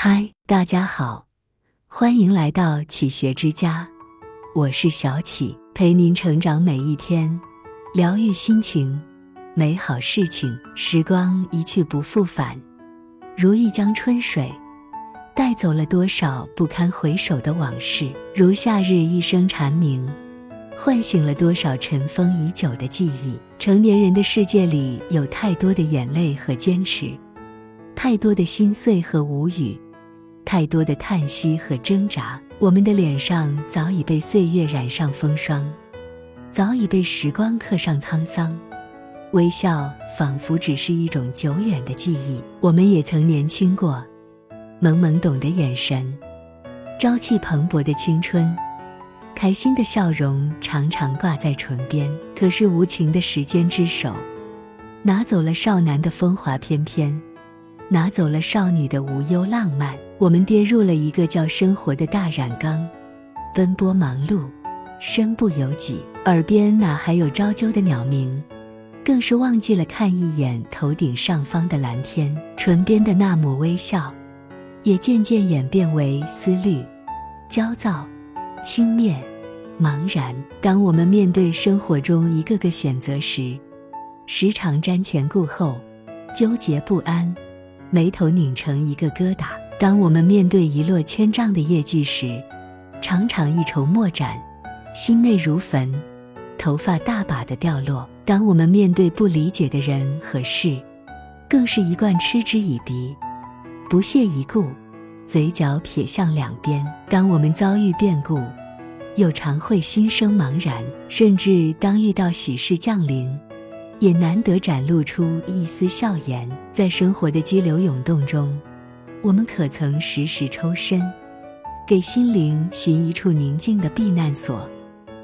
嗨，大家好，欢迎来到启学之家，我是小启，陪您成长每一天，疗愈心情，美好事情。时光一去不复返，如一江春水，带走了多少不堪回首的往事；如夏日一声蝉鸣。唤醒了多少尘封已久的记忆？成年人的世界里有太多的眼泪和坚持，太多的心碎和无语，太多的叹息和挣扎。我们的脸上早已被岁月染上风霜，早已被时光刻上沧桑。微笑仿佛只是一种久远的记忆。我们也曾年轻过，懵懵懂的眼神，朝气蓬勃的青春。开心的笑容常常挂在唇边，可是无情的时间之手，拿走了少男的风华翩翩，拿走了少女的无忧浪漫。我们跌入了一个叫生活的大染缸，奔波忙碌，身不由己，耳边哪还有朝啾的鸟鸣，更是忘记了看一眼头顶上方的蓝天。唇边的那抹微笑，也渐渐演变为思虑、焦躁。轻蔑、茫然。当我们面对生活中一个个选择时，时常瞻前顾后，纠结不安，眉头拧成一个疙瘩；当我们面对一落千丈的业绩时，常常一筹莫展，心内如焚，头发大把的掉落；当我们面对不理解的人和事，更是一贯嗤之以鼻，不屑一顾。嘴角撇向两边。当我们遭遇变故，又常会心生茫然；甚至当遇到喜事降临，也难得展露出一丝笑颜。在生活的激流涌动中，我们可曾时时抽身，给心灵寻一处宁静的避难所，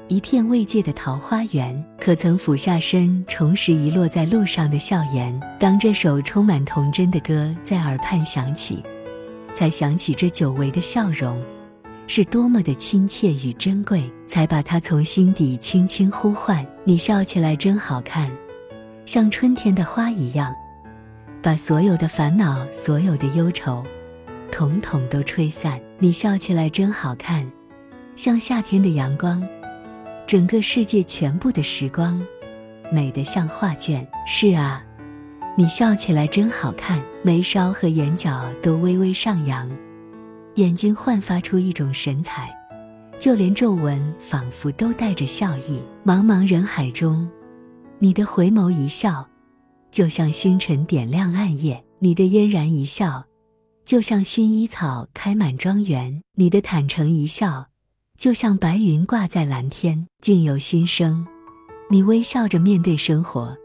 一片慰藉的桃花源？可曾俯下身，重拾遗落在路上的笑颜？当这首充满童真的歌在耳畔响起。才想起这久违的笑容，是多么的亲切与珍贵，才把它从心底轻轻呼唤。你笑起来真好看，像春天的花一样，把所有的烦恼、所有的忧愁，统统都吹散。你笑起来真好看，像夏天的阳光，整个世界全部的时光，美得像画卷。是啊。你笑起来真好看，眉梢和眼角都微微上扬，眼睛焕发出一种神采，就连皱纹仿佛都带着笑意。茫茫人海中，你的回眸一笑，就像星辰点亮暗夜；你的嫣然一笑，就像薰衣草开满庄园；你的坦诚一笑，就像白云挂在蓝天。境由心生，你微笑着面对生活。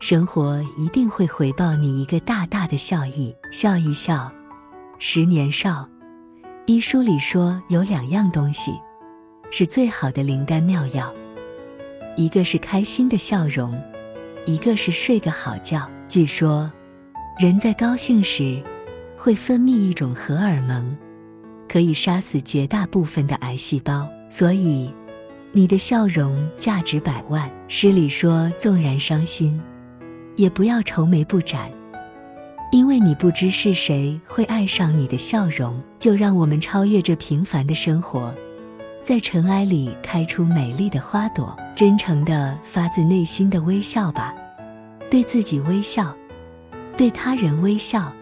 生活一定会回报你一个大大的笑意，笑一笑，十年少。医书里说有两样东西，是最好的灵丹妙药，一个是开心的笑容，一个是睡个好觉。据说，人在高兴时，会分泌一种荷尔蒙，可以杀死绝大部分的癌细胞。所以，你的笑容价值百万。诗里说，纵然伤心。也不要愁眉不展，因为你不知是谁会爱上你的笑容。就让我们超越这平凡的生活，在尘埃里开出美丽的花朵，真诚的、发自内心的微笑吧。对自己微笑，对他人微笑，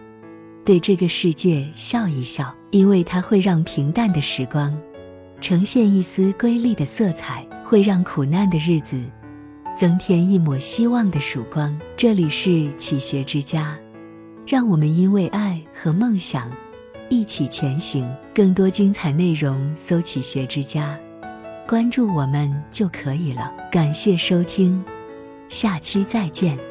对这个世界笑一笑，因为它会让平淡的时光呈现一丝瑰丽的色彩，会让苦难的日子。增添一抹希望的曙光。这里是启学之家，让我们因为爱和梦想一起前行。更多精彩内容，搜“起学之家”，关注我们就可以了。感谢收听，下期再见。